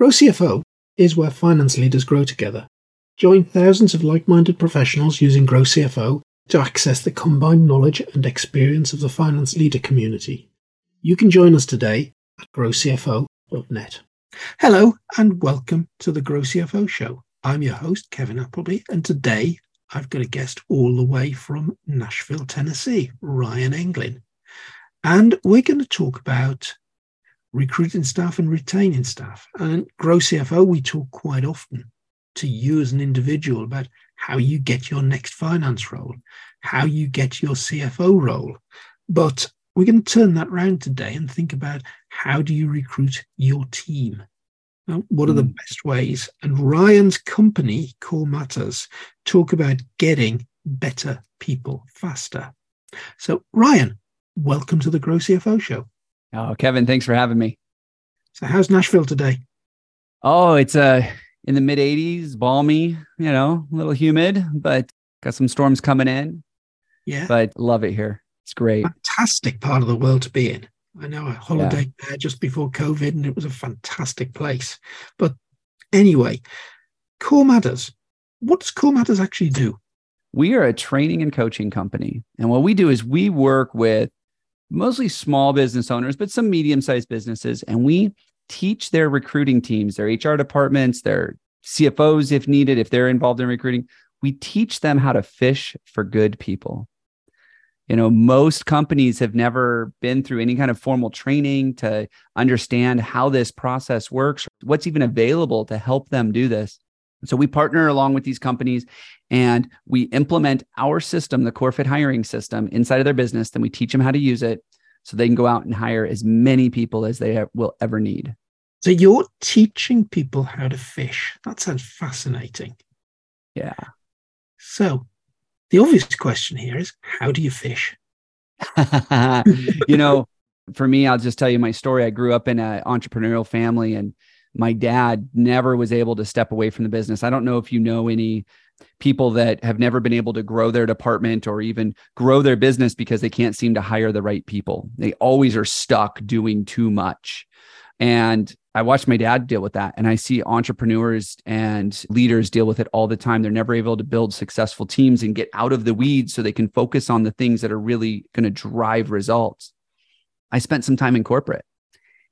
Grow CFO is where finance leaders grow together. Join thousands of like minded professionals using Grow CFO to access the combined knowledge and experience of the finance leader community. You can join us today at growcfo.net. Hello, and welcome to the Grow CFO Show. I'm your host, Kevin Appleby, and today I've got a guest all the way from Nashville, Tennessee, Ryan Englin. And we're going to talk about recruiting staff and retaining staff. And Grow CFO, we talk quite often to you as an individual about how you get your next finance role, how you get your CFO role. But we're going to turn that round today and think about how do you recruit your team? Now, what are the mm. best ways? And Ryan's company, Core Matters, talk about getting better people faster. So, Ryan, welcome to the Grow CFO show. Oh, Kevin, thanks for having me. So, how's Nashville today? Oh, it's uh in the mid 80s, balmy, you know, a little humid, but got some storms coming in. Yeah. But love it here. It's great. Fantastic part of the world to be in. I know a holiday yeah. there just before COVID, and it was a fantastic place. But anyway, Core Matters. What does Core Matters actually do? We are a training and coaching company. And what we do is we work with mostly small business owners, but some medium sized businesses. And we teach their recruiting teams, their HR departments, their CFOs, if needed, if they're involved in recruiting, we teach them how to fish for good people. You know, most companies have never been through any kind of formal training to understand how this process works, what's even available to help them do this. So we partner along with these companies and we implement our system, the CoreFit hiring system inside of their business. Then we teach them how to use it so they can go out and hire as many people as they will ever need. So you're teaching people how to fish. That sounds fascinating. Yeah. So the obvious question here is how do you fish? you know, for me, I'll just tell you my story. I grew up in an entrepreneurial family and my dad never was able to step away from the business. I don't know if you know any people that have never been able to grow their department or even grow their business because they can't seem to hire the right people. They always are stuck doing too much. And I watched my dad deal with that. And I see entrepreneurs and leaders deal with it all the time. They're never able to build successful teams and get out of the weeds so they can focus on the things that are really going to drive results. I spent some time in corporate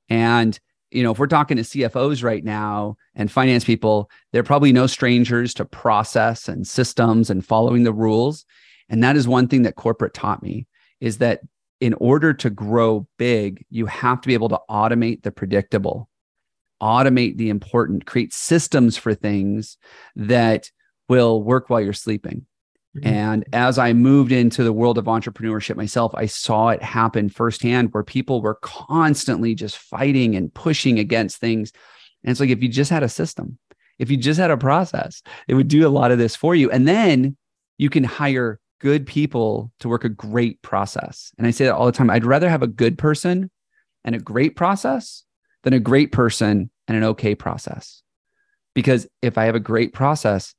and you know, if we're talking to CFOs right now and finance people, they're probably no strangers to process and systems and following the rules. And that is one thing that corporate taught me is that in order to grow big, you have to be able to automate the predictable, automate the important, create systems for things that will work while you're sleeping. Mm-hmm. And as I moved into the world of entrepreneurship myself, I saw it happen firsthand where people were constantly just fighting and pushing against things. And it's like if you just had a system, if you just had a process, it would do a lot of this for you. And then you can hire good people to work a great process. And I say that all the time. I'd rather have a good person and a great process than a great person and an okay process. Because if I have a great process,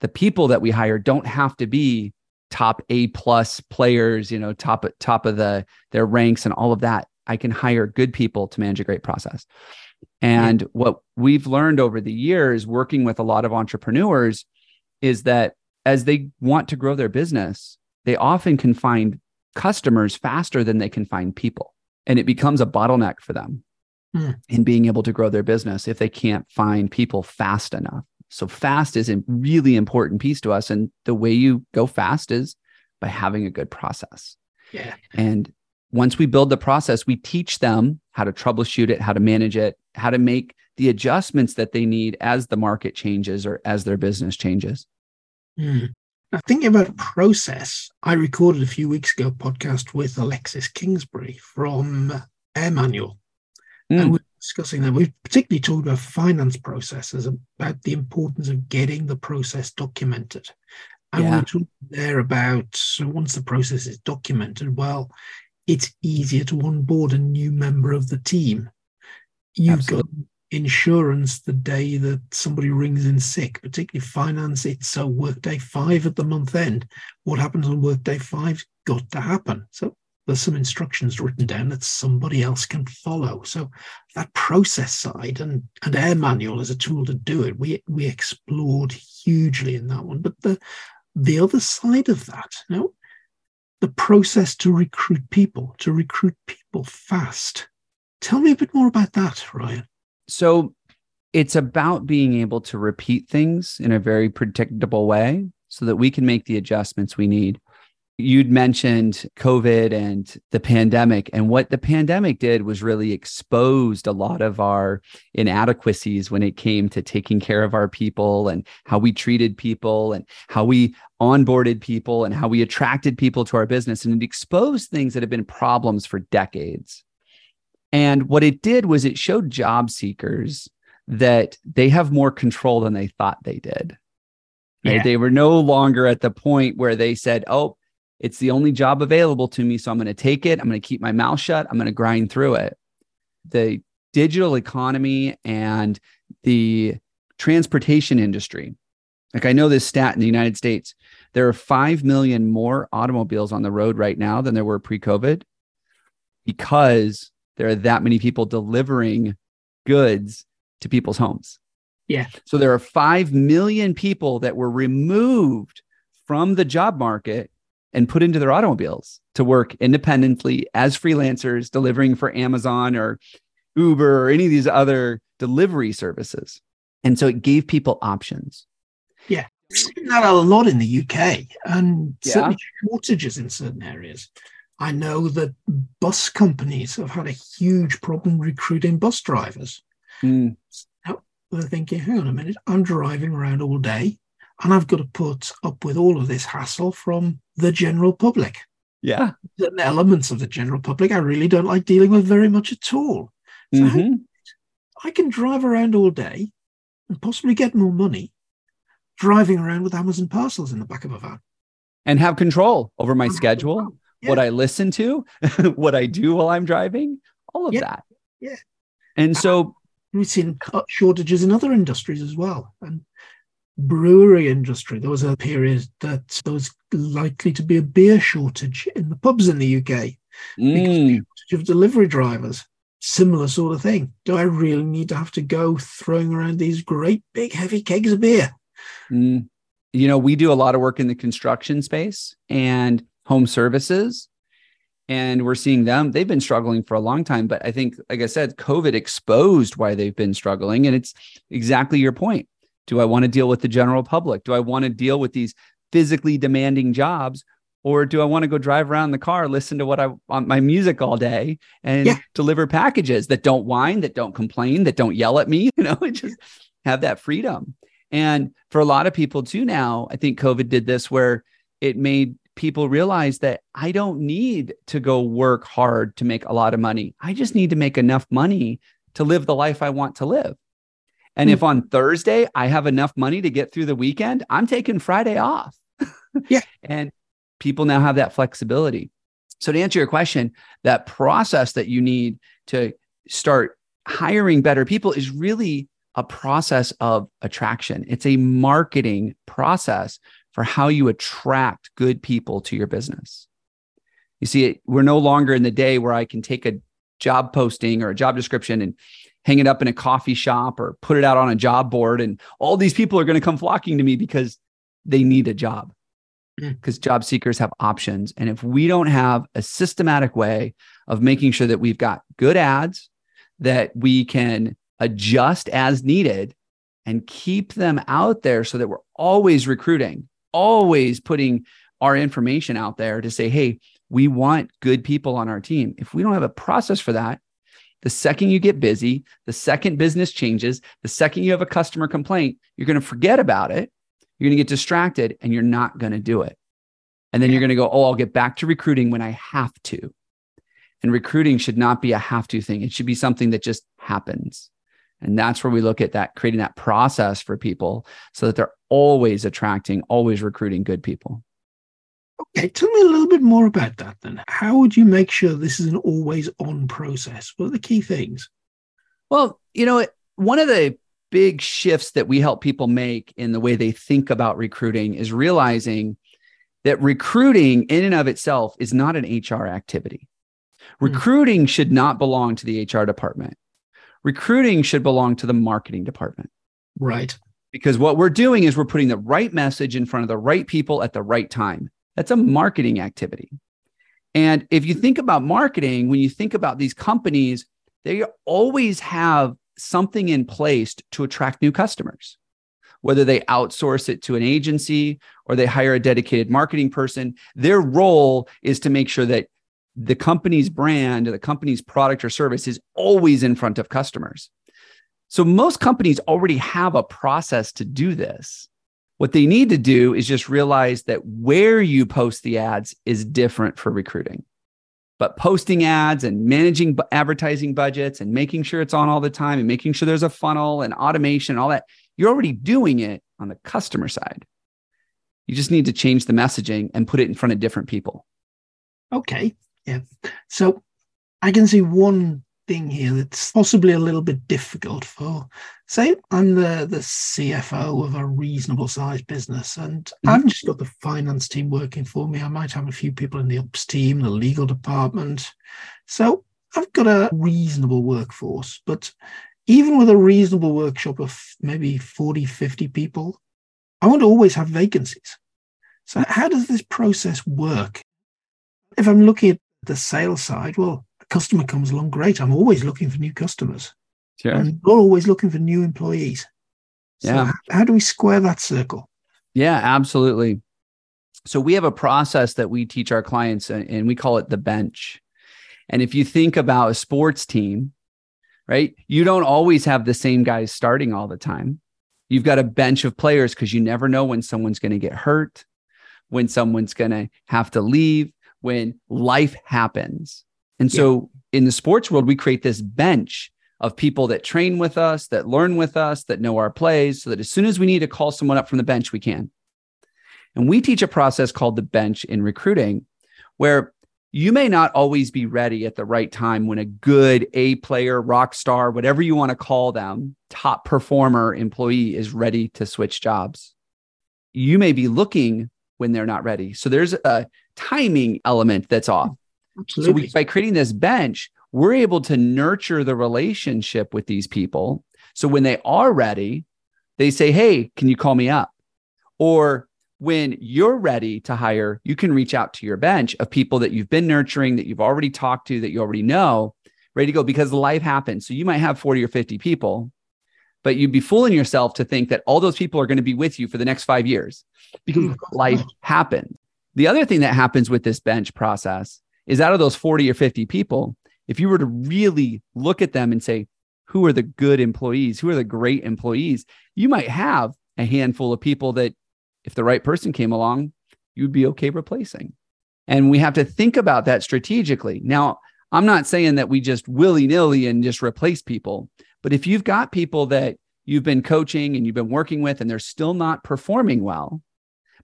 the people that we hire don't have to be top A plus players, you know, top top of the their ranks and all of that. I can hire good people to manage a great process. And yeah. what we've learned over the years working with a lot of entrepreneurs is that as they want to grow their business, they often can find customers faster than they can find people. And it becomes a bottleneck for them mm. in being able to grow their business if they can't find people fast enough. So fast is a really important piece to us. And the way you go fast is by having a good process. Yeah. And once we build the process, we teach them how to troubleshoot it, how to manage it, how to make the adjustments that they need as the market changes or as their business changes. Mm. Now, thinking about process, I recorded a few weeks ago a podcast with Alexis Kingsbury from Air Manual. Mm. And we discussing that. We've particularly talked about finance processes, about the importance of getting the process documented. And yeah. we talked there about so once the process is documented, well, it's easier to onboard a new member of the team. You've Absolutely. got insurance the day that somebody rings in sick, particularly finance. It's a workday five at the month end. What happens on workday five got to happen. So there's some instructions written down that somebody else can follow. So that process side and, and Air Manual as a tool to do it, we we explored hugely in that one. But the the other side of that, you know, the process to recruit people, to recruit people fast. Tell me a bit more about that, Ryan. So it's about being able to repeat things in a very predictable way so that we can make the adjustments we need. You'd mentioned COVID and the pandemic. And what the pandemic did was really exposed a lot of our inadequacies when it came to taking care of our people and how we treated people and how we onboarded people and how we attracted people to our business. And it exposed things that have been problems for decades. And what it did was it showed job seekers that they have more control than they thought they did. Yeah. They were no longer at the point where they said, Oh, it's the only job available to me. So I'm going to take it. I'm going to keep my mouth shut. I'm going to grind through it. The digital economy and the transportation industry. Like I know this stat in the United States, there are 5 million more automobiles on the road right now than there were pre COVID because there are that many people delivering goods to people's homes. Yeah. So there are 5 million people that were removed from the job market and put into their automobiles to work independently as freelancers delivering for Amazon or Uber or any of these other delivery services. And so it gave people options. Yeah. We've seen that a lot in the UK and yeah. certainly shortages in certain areas. I know that bus companies have had a huge problem recruiting bus drivers. Mm. Now they're thinking, hang on a minute, I'm driving around all day and I've got to put up with all of this hassle from the general public. Yeah. Certain elements of the general public I really don't like dealing with very much at all. So mm-hmm. I can drive around all day and possibly get more money driving around with Amazon parcels in the back of a van. And have control over my schedule, yeah. what I listen to, what I do while I'm driving, all of yeah. that. Yeah. And so we've seen shortages in other industries as well. And brewery industry, there was a period that there was likely to be a beer shortage in the pubs in the UK mm. because of delivery drivers. Similar sort of thing. Do I really need to have to go throwing around these great big heavy kegs of beer? Mm. You know, we do a lot of work in the construction space and home services and we're seeing them they've been struggling for a long time but i think like i said covid exposed why they've been struggling and it's exactly your point do I want to deal with the general public? Do I want to deal with these physically demanding jobs? Or do I want to go drive around the car, listen to what I want my music all day and yeah. deliver packages that don't whine, that don't complain, that don't yell at me, you know, and just have that freedom. And for a lot of people too now, I think COVID did this where it made people realize that I don't need to go work hard to make a lot of money. I just need to make enough money to live the life I want to live. And mm if on Thursday I have enough money to get through the weekend, I'm taking Friday off. yeah. And people now have that flexibility. So to answer your question, that process that you need to start hiring better people is really a process of attraction. It's a marketing process for how you attract good people to your business. You see, we're no longer in the day where I can take a job posting or a job description and hang it up in a coffee shop or put it out on a job board. And all these people are going to come flocking to me because they need a job because mm. job seekers have options. And if we don't have a systematic way of making sure that we've got good ads that we can adjust as needed and keep them out there so that we're always recruiting, always putting our information out there to say, hey, we want good people on our team. If we don't have a process for that, the second you get busy, the second business changes, the second you have a customer complaint, you're going to forget about it. You're going to get distracted and you're not going to do it. And then you're going to go, oh, I'll get back to recruiting when I have to. And recruiting should not be a have to thing. It should be something that just happens. And that's where we look at that, creating that process for people so that they're always attracting, always recruiting good people. Okay, tell me a little bit more about that then. How would you make sure this is an always on process? What are the key things? Well, you know, one of the big shifts that we help people make in the way they think about recruiting is realizing that recruiting in and of itself is not an HR activity. Hmm. Recruiting mm. should not belong to the HR department. Recruiting should belong to the marketing department. Right. Because what we're doing is we're putting the right message in front of the right people at the right time. That's a marketing activity. And if you think about marketing, when you think about these companies, they always have something in place to attract new customers. Whether they outsource it to an agency or they hire a dedicated marketing person, their role is to make sure that the company's brand, the company's product or service is always in front of customers. So most companies already have a process to do this. What they need to do is just realize that where you post the ads is different for recruiting. But posting ads and managing advertising budgets and making sure it's on all the time and making sure there's a funnel and automation and all that, you're already doing it on the customer side. You just need to change the messaging and put it in front of different people. Okay. Yeah. So I can see one thing here that's possibly a little bit difficult for say I'm the the CFO of a reasonable sized business and mm-hmm. I've just got the finance team working for me. I might have a few people in the ops team, the legal department. So I've got a reasonable workforce, but even with a reasonable workshop of maybe 40, 50 people, I won't always have vacancies. So how does this process work? If I'm looking at the sales side, well, customer comes along, great. I'm always looking for new customers. Sure. And we're always looking for new employees. So yeah. How do we square that circle? Yeah, absolutely. So we have a process that we teach our clients and we call it the bench. And if you think about a sports team, right, you don't always have the same guys starting all the time. You've got a bench of players because you never know when someone's going to get hurt, when someone's going to have to leave, when life happens. And so yeah. in the sports world, we create this bench of people that train with us, that learn with us, that know our plays, so that as soon as we need to call someone up from the bench, we can. And we teach a process called the bench in recruiting, where you may not always be ready at the right time when a good A player, rock star, whatever you want to call them, top performer employee is ready to switch jobs. You may be looking when they're not ready. So there's a timing element that's off. Absolutely. So we, by creating this bench, we're able to nurture the relationship with these people. So when they are ready, they say, Hey, can you call me up? Or when you're ready to hire, you can reach out to your bench of people that you've been nurturing, that you've already talked to, that you already know, ready to go because life happens. So you might have 40 or 50 people, but you'd be fooling yourself to think that all those people are going to be with you for the next five years because hmm. life happens. The other thing that happens with this bench process is out of those 40 or 50 people, if you were to really look at them and say, who are the good employees? Who are the great employees? You might have a handful of people that, if the right person came along, you'd be okay replacing. And we have to think about that strategically. Now, I'm not saying that we just willy nilly and just replace people, but if you've got people that you've been coaching and you've been working with and they're still not performing well,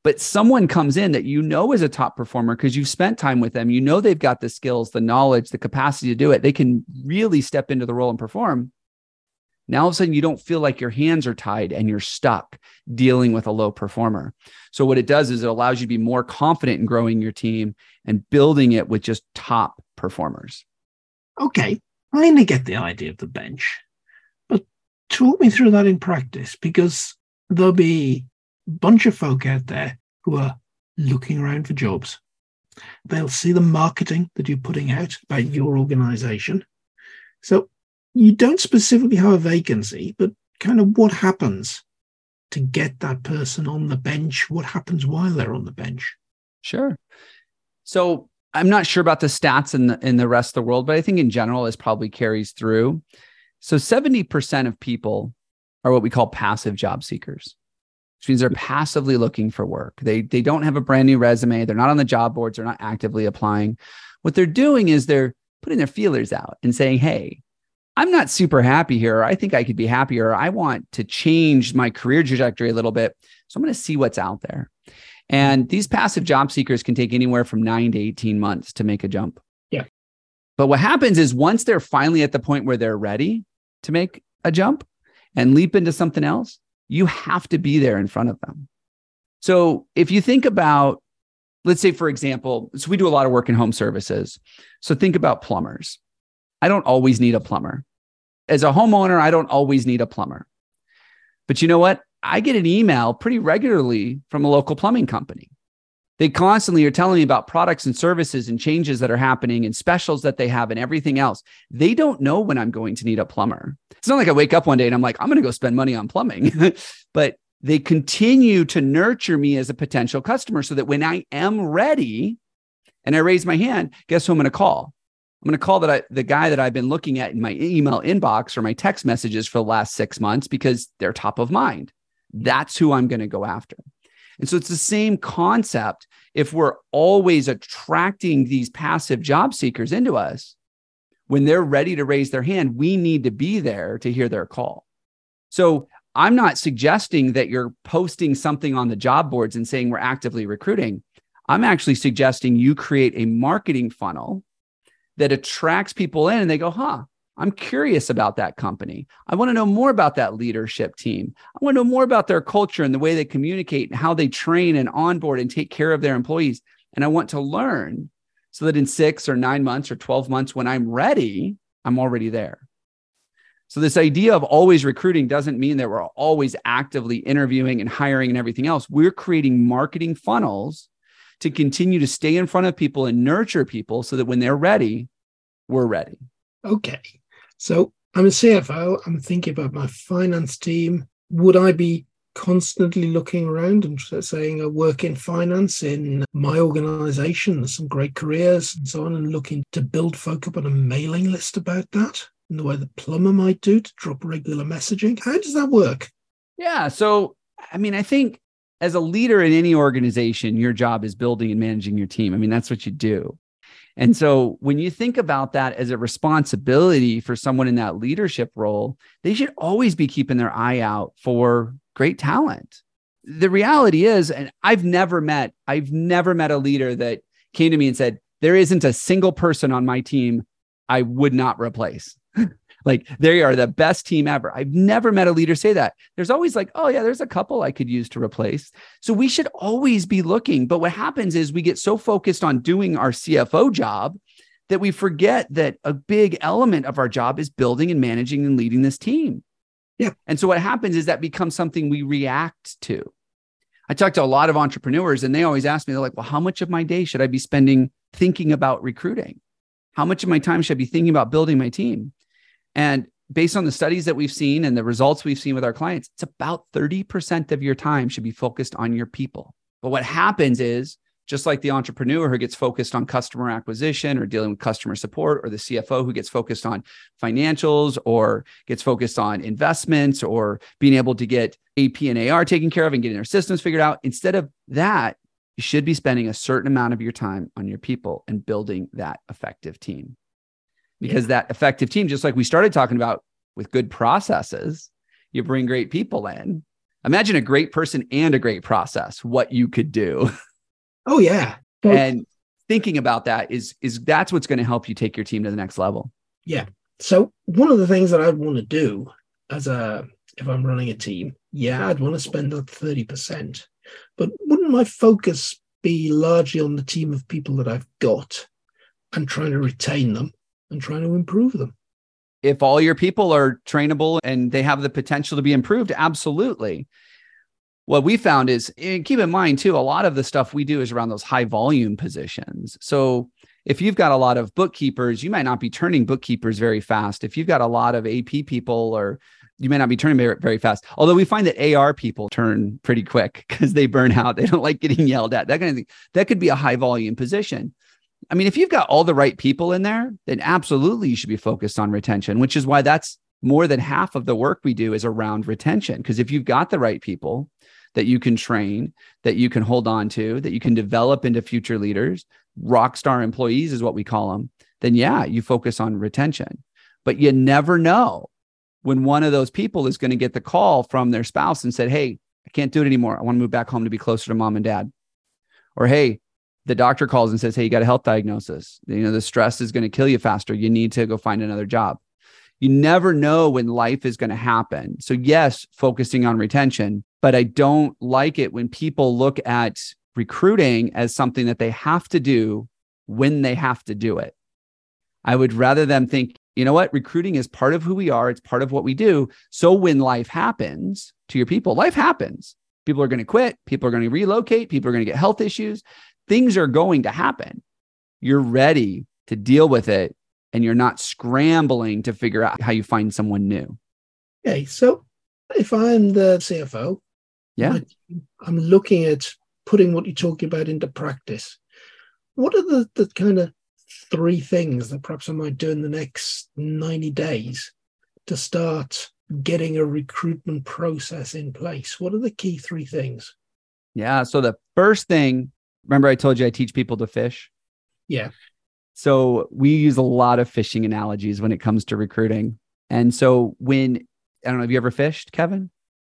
but someone comes in that you know is a top performer because you've spent time with them, you know they've got the skills, the knowledge, the capacity to do it. They can really step into the role and perform. Now all of a sudden you don't feel like your hands are tied and you're stuck dealing with a low performer. So what it does is it allows you to be more confident in growing your team and building it with just top performers. Okay, I only get the idea of the bench, but talk me through that in practice because there'll be bunch of folk out there who are looking around for jobs. They'll see the marketing that you're putting out about your organization. So you don't specifically have a vacancy, but kind of what happens to get that person on the bench? What happens while they're on the bench? Sure. So I'm not sure about the stats in the, in the rest of the world, but I think in general, this probably carries through. So 70% of people are what we call passive job seekers which means they're passively looking for work. They they don't have a brand new resume. They're not on the job boards. They're not actively applying. What they're doing is they're putting their feelers out and saying, "Hey, I'm not super happy here. I think I could be happier. I want to change my career trajectory a little bit. So I'm going to see what's out there." And these passive job seekers can take anywhere from 9 to 18 months to make a jump. Yeah. But what happens is once they're finally at the point where they're ready to make a jump and leap into something else, you have to be there in front of them. So if you think about let's say, for example, so we do a lot of work in home services. So think about plumbers. I don't always need a plumber. As a homeowner, I don't always need a plumber. But you know what? I get an email pretty regularly from a local plumbing company. They constantly are telling me about products and services and changes that are happening and specials that they have and everything else. They don't know when I'm going to need a plumber. It's not like I wake up one day and I'm like, I'm going to go spend money on plumbing. but they continue to nurture me as a potential customer so that when I am ready and I raise my hand, guess who I'm going to call? I'm going to call that I, the guy that I've been looking at in my email inbox or my text messages for the last six months because they're top of mind. That's who I'm going to go after. And so it's the same concept. If we're always attracting these passive job seekers into us, when they're ready to raise their hand, we need to be there to hear their call. So I'm not suggesting that you're posting something on the job boards and saying we're actively recruiting. I'm actually suggesting you create a marketing funnel that attracts people in and they go, huh, I'm curious about that company. I want to know more about that leadership team. I want to know more about their culture and the way they communicate and how they train and onboard and take care of their employees. And I want to learn so that in six or nine months or 12 months, when I'm ready, I'm already there. So, this idea of always recruiting doesn't mean that we're always actively interviewing and hiring and everything else. We're creating marketing funnels to continue to stay in front of people and nurture people so that when they're ready, we're ready. Okay. So I'm a CFO. I'm thinking about my finance team. Would I be constantly looking around and saying I work in finance in my organization, there's some great careers and so on, and looking to build folk up on a mailing list about that in the way the plumber might do to drop regular messaging? How does that work? Yeah. So, I mean, I think as a leader in any organization, your job is building and managing your team. I mean, that's what you do. And so when you think about that as a responsibility for someone in that leadership role, they should always be keeping their eye out for great talent. The reality is, and I've never met, I've never met a leader that came to me and said, there isn't a single person on my team I would not replace. Like they are the best team ever. I've never met a leader say that. There's always like, oh, yeah, there's a couple I could use to replace. So we should always be looking. But what happens is we get so focused on doing our CFO job that we forget that a big element of our job is building and managing and leading this team. Yeah. And so what happens is that becomes something we react to. I talk to a lot of entrepreneurs and they always ask me, they're like, well, how much of my day should I be spending thinking about recruiting? How much of my time should I be thinking about building my team? And based on the studies that we've seen and the results we've seen with our clients, it's about 30% of your time should be focused on your people. But what happens is, just like the entrepreneur who gets focused on customer acquisition or dealing with customer support, or the CFO who gets focused on financials or gets focused on investments or being able to get AP and AR taken care of and getting their systems figured out, instead of that, you should be spending a certain amount of your time on your people and building that effective team because yeah. that effective team, just like we started talking about with good processes, you bring great people in. Imagine a great person and a great process, what you could do. Oh yeah. and thinking about that is is that's what's going to help you take your team to the next level. Yeah. So one of the things that I'd want to do as a if I'm running a team, yeah, I'd want to spend that 30%. But wouldn't my focus be largely on the team of people that I've got and trying to retain them and trying to improve them. If all your people are trainable and they have the potential to be improved, absolutely. What we found is, and keep in mind too, a lot of the stuff we do is around those high volume positions. So if you've got a lot of bookkeepers, you might not be turning bookkeepers very fast. If you've got a lot of AP people or you may not be turning very, fast. Although we find that AR people turn pretty quick because they burn out. They don't like getting yelled at. That kind of thing. That could be a high volume position. I mean, if you've got all the right people in there, then absolutely you should be focused on retention, which is why that's more than half of the work we do is around retention. Because if you've got the right people that you can train, that you can hold on to, that you can develop into future leaders, rock star employees is what we call them, then yeah, you focus on retention. But you never know when one of those people is going to get the call from their spouse and said, Hey, I can't do it anymore. I want to move back home to be closer to mom and dad. Or, Hey, the doctor calls and says, Hey, you got a health diagnosis. You know, the stress is going to kill you faster. You need to go find another job. You never know when life is going to happen. So, yes, focusing on retention, but I don't like it when people look at recruiting as something that they have to do when they have to do it. I would rather them think, you know what, recruiting is part of who we are, it's part of what we do. So when life happens to your people, life happens. People are going to quit, people are going to relocate, people are going to get health issues, things are going to happen. You're ready to deal with it and you're not scrambling to figure out how you find someone new. Okay, so if I'm the CFO, yeah, I'm looking at putting what you're talking about into practice. What are the, the kind of three things that perhaps I might do in the next 90 days to start getting a recruitment process in place? What are the key three things? Yeah. So the first thing, remember I told you I teach people to fish? Yeah. So we use a lot of fishing analogies when it comes to recruiting. And so when I don't know, have you ever fished, Kevin?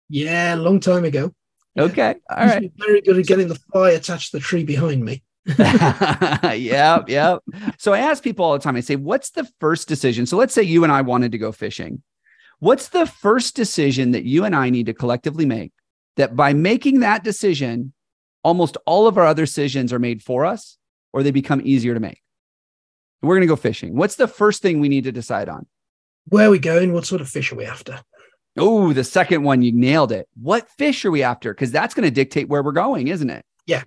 Yeah, a long time ago. Okay. All right. Very good at getting the fly attached to the tree behind me. yeah, yeah. So I ask people all the time, I say, what's the first decision? So let's say you and I wanted to go fishing. What's the first decision that you and I need to collectively make that by making that decision, almost all of our other decisions are made for us or they become easier to make? We're going to go fishing. What's the first thing we need to decide on? Where are we going? What sort of fish are we after? Oh, the second one, you nailed it. What fish are we after? Because that's going to dictate where we're going, isn't it? Yeah.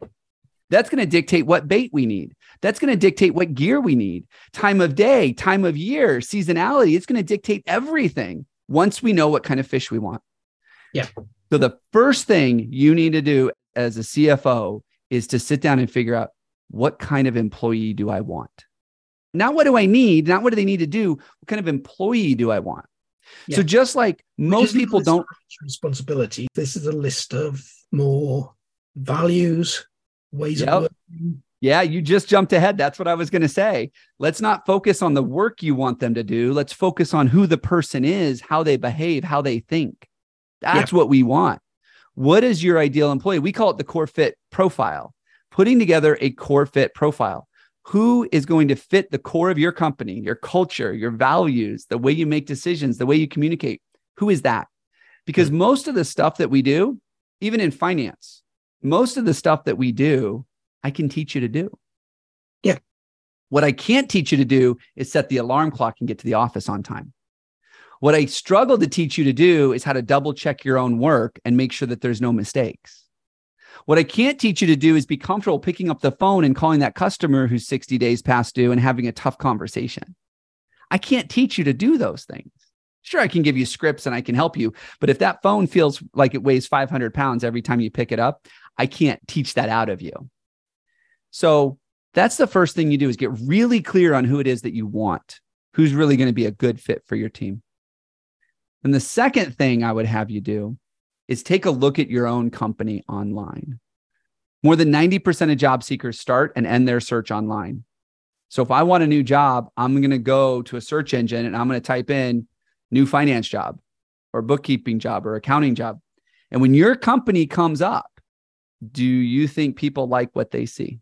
That's going to dictate what bait we need. That's going to dictate what gear we need, time of day, time of year, seasonality. It's going to dictate everything once we know what kind of fish we want. Yeah. So the first thing you need to do as a CFO is to sit down and figure out what kind of employee do I want? Not what do I need, not what do they need to do, what kind of employee do I want? Yeah. So just like most people don't responsibility, this is a list of more values, ways yep. of working. Yeah, you just jumped ahead. That's what I was going to say. Let's not focus on the work you want them to do. Let's focus on who the person is, how they behave, how they think. That's what we want. What is your ideal employee? We call it the core fit profile. Putting together a core fit profile. Who is going to fit the core of your company, your culture, your values, the way you make decisions, the way you communicate? Who is that? Because mm-hmm. most of the stuff that we do, even in finance, most of the stuff that we do, I can teach you to do. Yeah. What I can't teach you to do is set the alarm clock and get to the office on time. What I struggle to teach you to do is how to double check your own work and make sure that there's no mistakes. What I can't teach you to do is be comfortable picking up the phone and calling that customer who's 60 days past due and having a tough conversation. I can't teach you to do those things. Sure, I can give you scripts and I can help you. But if that phone feels like it weighs 500 pounds every time you pick it up, I can't teach that out of you. So that's the first thing you do is get really clear on who it is that you want, who's really going to be a good fit for your team. And the second thing I would have you do is take a look at your own company online. More than 90% of job seekers start and end their search online. So if I want a new job, I'm going to go to a search engine and I'm going to type in new finance job or bookkeeping job or accounting job. And when your company comes up, do you think people like what they see?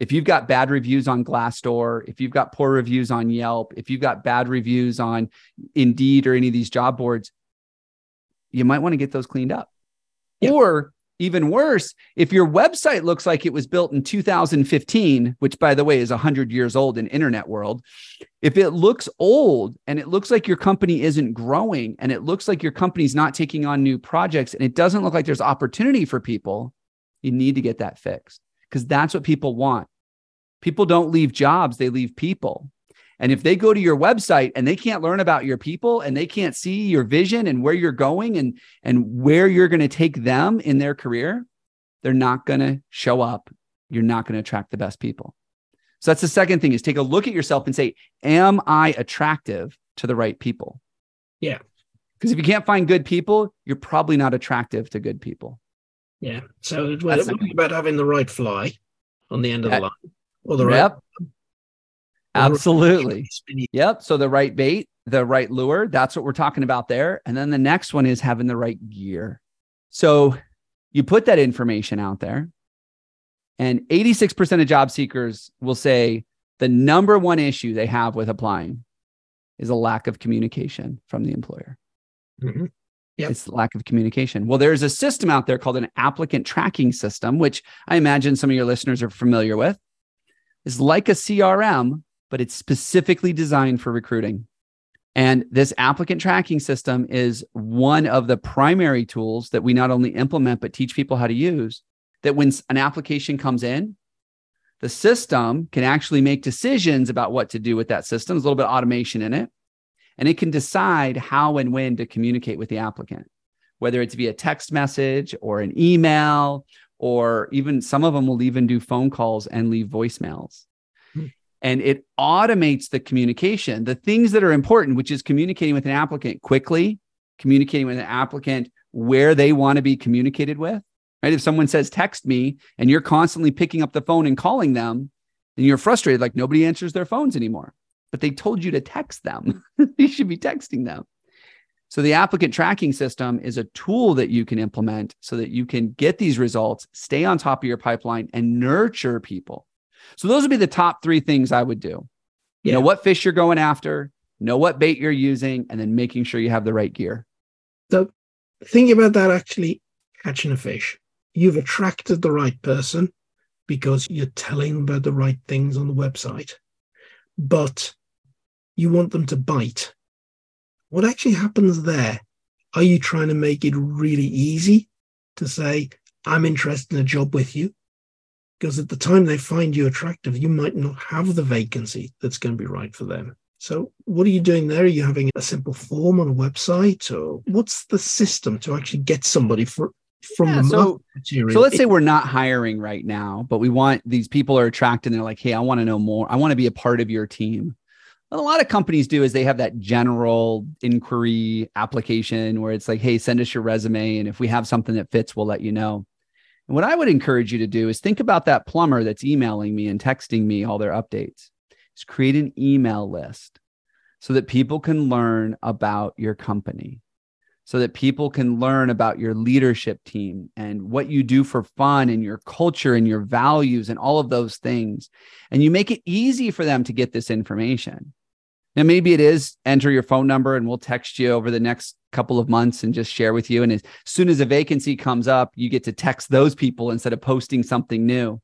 If you've got bad reviews on Glassdoor, if you've got poor reviews on Yelp, if you've got bad reviews on Indeed or any of these job boards, you might want to get those cleaned up. Yep. Or even worse, if your website looks like it was built in 2015, which by the way is 100 years old in internet world, if it looks old and it looks like your company isn't growing and it looks like your company's not taking on new projects and it doesn't look like there's opportunity for people, you need to get that fixed because that's what people want. People don't leave jobs, they leave people. And if they go to your website and they can't learn about your people and they can't see your vision and where you're going and, and where you're going to take them in their career, they're not going to show up. You're not going to attract the best people. So that's the second thing is take a look at yourself and say, am I attractive to the right people? Yeah. Because if you can't find good people, you're probably not attractive to good people. Yeah. So it's about having the right fly on the end of the line or the right yep. Absolutely. Yep. So the right bait, the right lure, that's what we're talking about there. And then the next one is having the right gear. So you put that information out there, and 86% of job seekers will say the number one issue they have with applying is a lack of communication from the employer. Mm-hmm. Yep. It's the lack of communication. Well, there's a system out there called an applicant tracking system, which I imagine some of your listeners are familiar with. It's like a CRM, but it's specifically designed for recruiting. And this applicant tracking system is one of the primary tools that we not only implement, but teach people how to use. That when an application comes in, the system can actually make decisions about what to do with that system. There's a little bit of automation in it. And it can decide how and when to communicate with the applicant, whether it's via text message or an email, or even some of them will even do phone calls and leave voicemails hmm. and it automates the communication, the things that are important, which is communicating with an applicant quickly, communicating with an applicant where they want to be communicated with. Right. If someone says, text me, and you're constantly picking up the phone and calling them, then you're frustrated, like nobody answers their phones anymore. But they told you to text them. you should be texting them. So the applicant tracking system is a tool that you can implement so that you can get these results, stay on top of your pipeline, and nurture people. So those would be the top three things I would do. You know what fish you're going after, know what bait you're using, and then making sure you have the right gear. So thinking about that actually catching a fish. You've attracted the right person because you're telling them about the right things on the website. But you want them to bite. What actually happens there? Are you trying to make it really easy to say, I'm interested in a job with you? because at the time they find you attractive, you might not have the vacancy that's going to be right for them. So, what are you doing there? Are you having a simple form on a website, or what's the system to actually get somebody for, from yeah, the so, material? So, let's say we're not hiring right now, but we want these people are attracted and they're like, hey, I want to know more. I want to be a part of your team. What a lot of companies do is they have that general inquiry application where it's like, hey, send us your resume. And if we have something that fits, we'll let you know. And what I would encourage you to do is think about that plumber that's emailing me and texting me all their updates. Is create an email list so that people can learn about your company, so that people can learn about your leadership team and what you do for fun and your culture and your values and all of those things. And you make it easy for them to get this information. Now, maybe it is enter your phone number and we'll text you over the next couple of months and just share with you. And as soon as a vacancy comes up, you get to text those people instead of posting something new.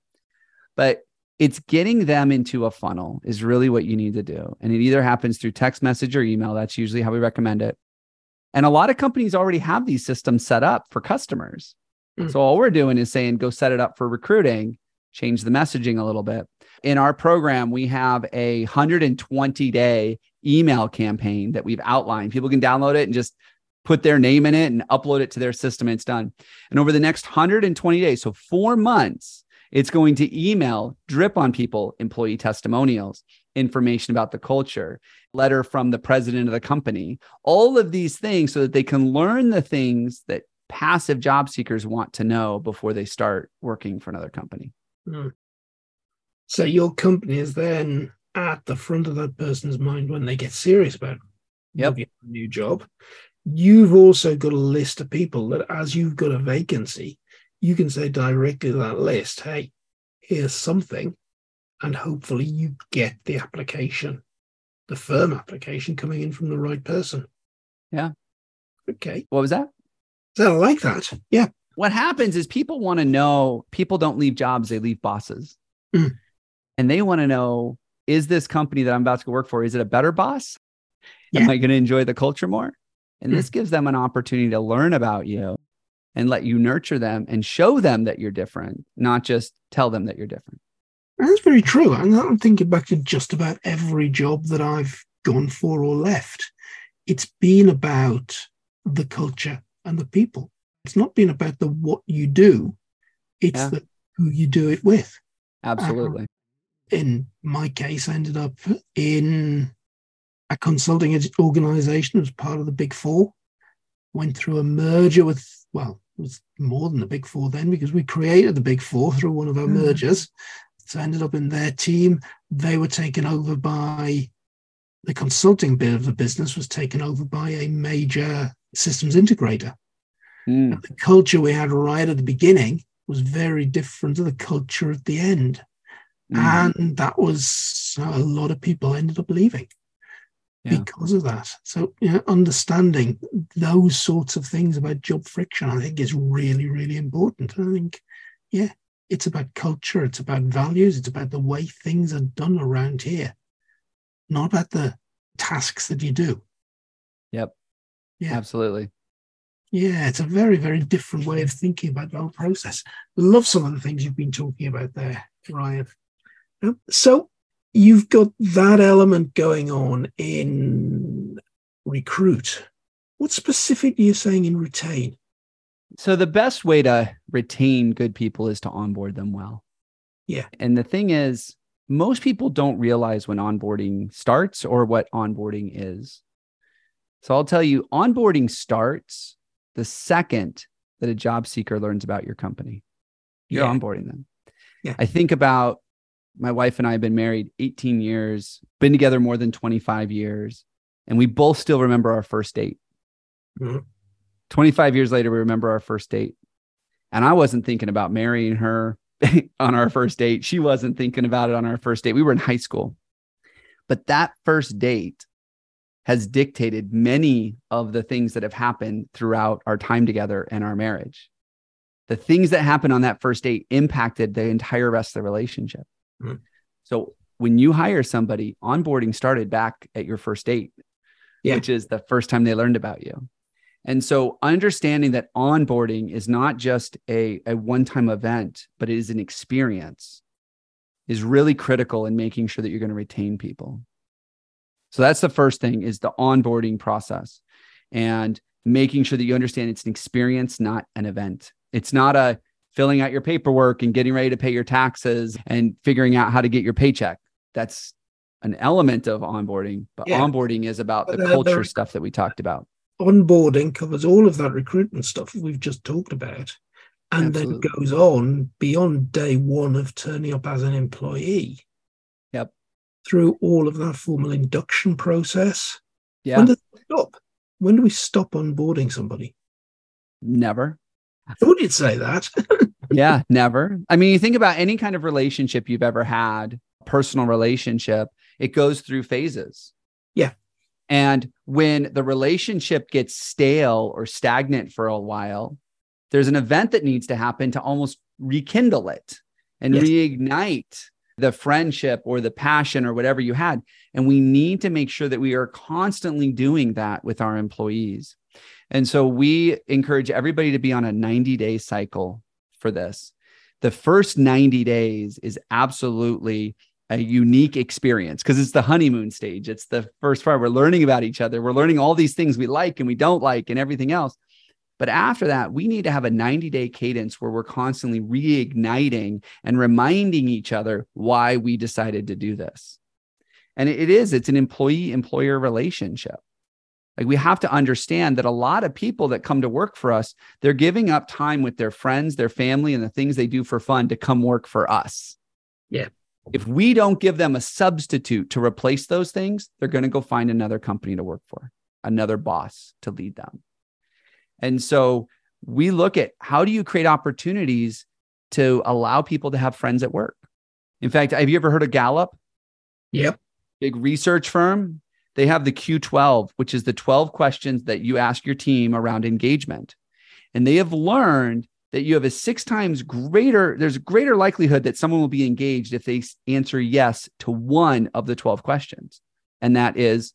But it's getting them into a funnel is really what you need to do. And it either happens through text message or email. That's usually how we recommend it. And a lot of companies already have these systems set up for customers. Mm. So all we're doing is saying, go set it up for recruiting, change the messaging a little bit in our program, we have a 120 day email campaign that we've outlined. People can download it and just put their name in it and upload it to their system. And it's done. And over the next 120 days, so four months, it's going to email drip on people employee testimonials, information about the culture, letter from the president of the company, all of these things so that they can learn the things that passive job seekers want to know before they start working for another company. Mm. So your company is then at the front of that person's mind when they get serious about yep. a new job. You've also got a list of people that, as you've got a vacancy, you can say directly to that list, hey, here's something. And hopefully you get the application, the firm application coming in from the right person. Yeah. Okay. What was that? So I like that. Yeah. What happens is people want to know people don't leave jobs, they leave bosses. Mm and they want to know is this company that I'm about to go work for is it a better boss? Yeah. Am I going to enjoy the culture more? And mm. this gives them an opportunity to learn about you and let you nurture them and show them that you're different, not just tell them that you're different. That's very true. And I'm thinking back to just about every job that I've gone for or left. It's been about the culture and the people. It's not been about the what you do. It's yeah. the who you do it with. Absolutely in my case, I ended up in a consulting organization as part of the Big Four. Went through a merger with, well, it was more than the Big Four then because we created the Big Four through one of our mm. mergers. So I ended up in their team. They were taken over by the consulting bit of the business was taken over by a major systems integrator. Mm. The culture we had right at the beginning was very different to the culture at the end. Mm. And that was a lot of people ended up leaving. yeah. because of that. So, you know, understanding those sorts of things about job friction, I think, is really, really important. I think, yeah, it's about culture, it's about values, it's about the way things are done around here, not about the tasks that you do. Yep. Yeah. Absolutely. Yeah, it's a very, very different way of thinking about the whole process. Love some of the things you've been talking about there, Ryan. Um, so you've got that element going on in recruit. What specifically are you saying in retain? So the best way to retain good people is to onboard them well. Yeah. And the thing is, most people don't realize when onboarding starts or what onboarding is. So I'll tell you, onboarding starts the second that a job seeker learns about your company. You're yeah. onboarding them. Yeah. I think about my wife and I have been married 18 years, been together more than 25 years, and we both still remember our first date. Mm-hmm. 25 years later, we remember our first date. And I wasn't thinking about marrying her on our first date. She wasn't thinking about it on our first date. We were in high school. But that first date has dictated many of the things that have happened throughout our time together and our marriage. The things that happened on that first date impacted the entire rest of the relationship. Mm-hmm. So when you hire somebody, onboarding started back at your first date, yeah. which is the first time they learned about you. And so understanding that onboarding is not just a, a one-time event, but it is an experience is really critical in making sure that you're going to retain people. So that's the first thing is the onboarding process and making sure that you understand it's an experience, not an event. It's not a filling out your paperwork and getting ready to pay your taxes and figuring out how to get your paycheck. That's an element of onboarding, but yeah. onboarding is about the culture stuff that we talked about. Onboarding covers all of that recruitment stuff we've just talked about and Absolutely. then goes on beyond day one of turning up as an employee. Yep. Through all of that formal induction process. Yeah. When does it stop? When do we stop onboarding somebody? Never. Who did say that? yeah, never. I mean, you think about any kind of relationship you've ever had, personal relationship, it goes through phases. And when the relationship gets stale or stagnant for a while, there's an event that needs to happen to almost rekindle it and yes. reignite the friendship or the passion or whatever you had. And we need to make sure that we are constantly doing that with our employees. And so we encourage everybody to be on a 90 day cycle for this. The first 90 days is absolutely a unique experience because it's the honeymoon stage. It's the first part. We're learning about each other. We're learning all these things we like and we don't like and everything else. But after that, we need to have a 90 day cadence where we're constantly reigniting and reminding each other why we decided to do this. And it is, it's an employee employer relationship. Like we have to understand that a lot of people that come to work for us, they're giving up time with their friends, their family, and the things they do for fun to come work for us. Yeah. If we don't give them a substitute to replace those things, they're going to go find another company to work for, another boss to lead them. And so we look at how do you create opportunities to allow people to have friends at work? In fact, have you ever heard of Gallup? Yep. Big research firm they have the Q12, which is the 12 questions that you ask your team around engagement. And they have learned that you have a six times greater, there's a greater likelihood that someone will be engaged if they answer yes to one of the 12 questions. And that is,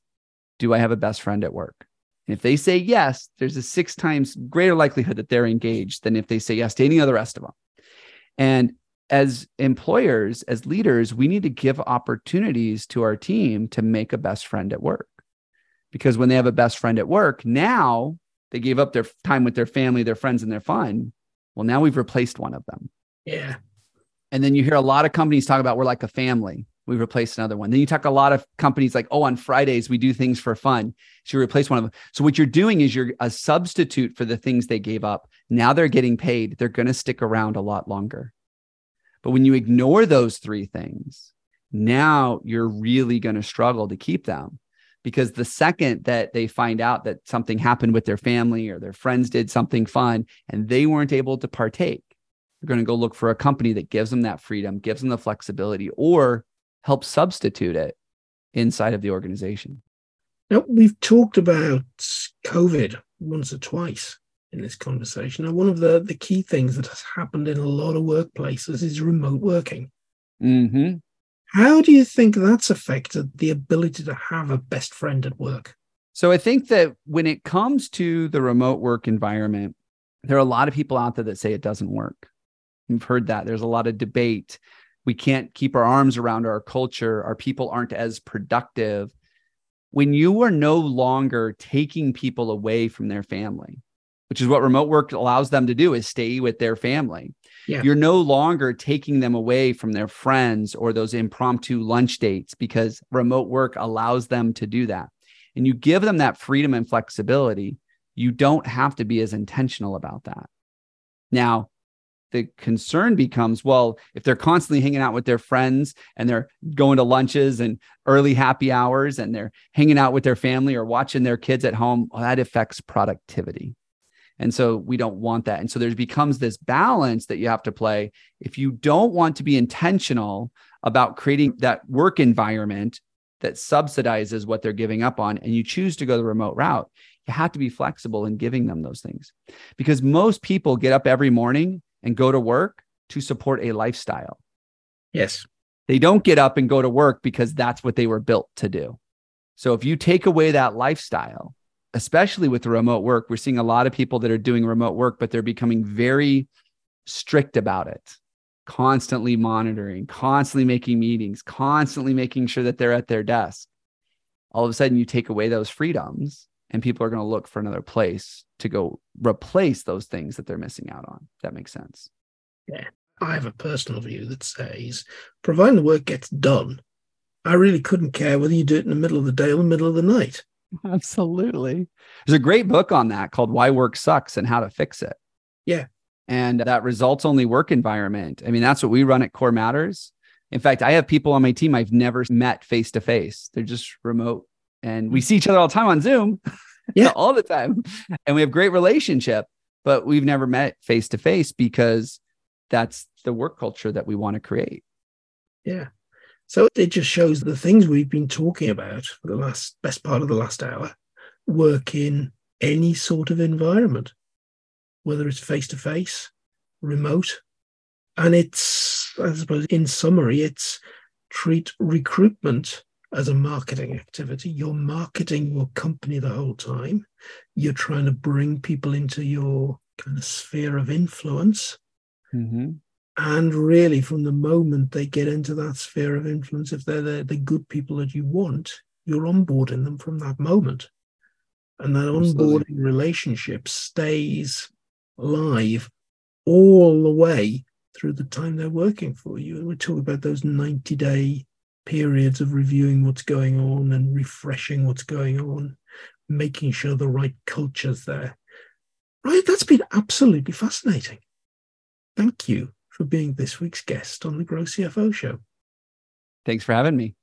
do I have a best friend at work? And if they say yes, there's a six times greater likelihood that they're engaged than if they say yes to any of the rest of them. And as employers, as leaders, we need to give opportunities to our team to make a best friend at work. Because when they have a best friend at work, now they gave up their time with their family, their friends, and their fun. Well, now we've replaced one of them. Yeah. And then you hear a lot of companies talk about we're like a family. We've replaced another one. Then you talk a lot of companies like, oh, on Fridays we do things for fun. So you replace one of them. So what you're doing is you're a substitute for the things they gave up. Now they're getting paid. They're going to stick around a lot longer. But when you ignore those three things, now you're really going to struggle to keep them because the second that they find out that something happened with their family or their friends did something fun and they weren't able to partake, they're going to go look for a company that gives them that freedom, gives them the flexibility, or helps substitute it inside of the organization. Now, we've talked about COVID once or twice in this conversation. And one of the, the key things that has happened in a lot of workplaces is remote working. Mm-hmm. How do you think that's affected the ability to have a best friend at work? So I think that when it comes to the remote work environment, there are a lot of people out there that say it doesn't work. We've heard that. There's a lot of debate. We can't keep our arms around our culture. Our people aren't as productive. When you are no longer taking people away from their family, which is what remote work allows them to do is stay with their family. Yeah. You're no longer taking them away from their friends or those impromptu lunch dates because remote work allows them to do that. And you give them that freedom and flexibility. You don't have to be as intentional about that. Now, the concern becomes well, if they're constantly hanging out with their friends and they're going to lunches and early happy hours and they're hanging out with their family or watching their kids at home, well, that affects productivity. And so we don't want that. And so there becomes this balance that you have to play. If you don't want to be intentional about creating that work environment that subsidizes what they're giving up on, and you choose to go the remote route, you have to be flexible in giving them those things. Because most people get up every morning and go to work to support a lifestyle. Yes. They don't get up and go to work because that's what they were built to do. So if you take away that lifestyle, especially with the remote work, we're seeing a lot of people that are doing remote work, but they're becoming very strict about it, constantly monitoring, constantly making meetings, constantly making sure that they're at their desk. All of a sudden, you take away those freedoms, and people are going to look for another place to go replace those things that they're missing out on. that makes sense. Yeah. I have a personal view that says, providing the work gets done, I really couldn't care whether you do it in the middle of the day or the middle of the night. Absolutely. There's a great book on that called Why Work Sucks and How to Fix It. Yeah. And that results only work environment. I mean, that's what we run at Core Matters. In fact, I have people on my team I've never met face to face. They're just remote and we see each other all the time on Zoom. Yeah. all the time. And we have great relationship, but we've never met face to face because that's the work culture that we want to create. Yeah. So it just shows the things we've been talking about for the last best part of the last hour work in any sort of environment, whether it's face to face, remote. And it's, I suppose, in summary, it's treat recruitment as a marketing activity. You're marketing your company the whole time. You're trying to bring people into your kind of sphere of influence. Mm-hmm. And really, from the moment they get into that sphere of influence, if they're the, the good people that you want, you're onboarding them from that moment. And that Absolutely. onboarding relationship stays live all the way through the time they're working for you. and we talk about those 90 day periods of reviewing what's going on and refreshing what's going on, making sure the right culture's there. Right, that's been absolutely fascinating. Thank you for being this week's guest on the Grow CFO Show. Thanks for having me.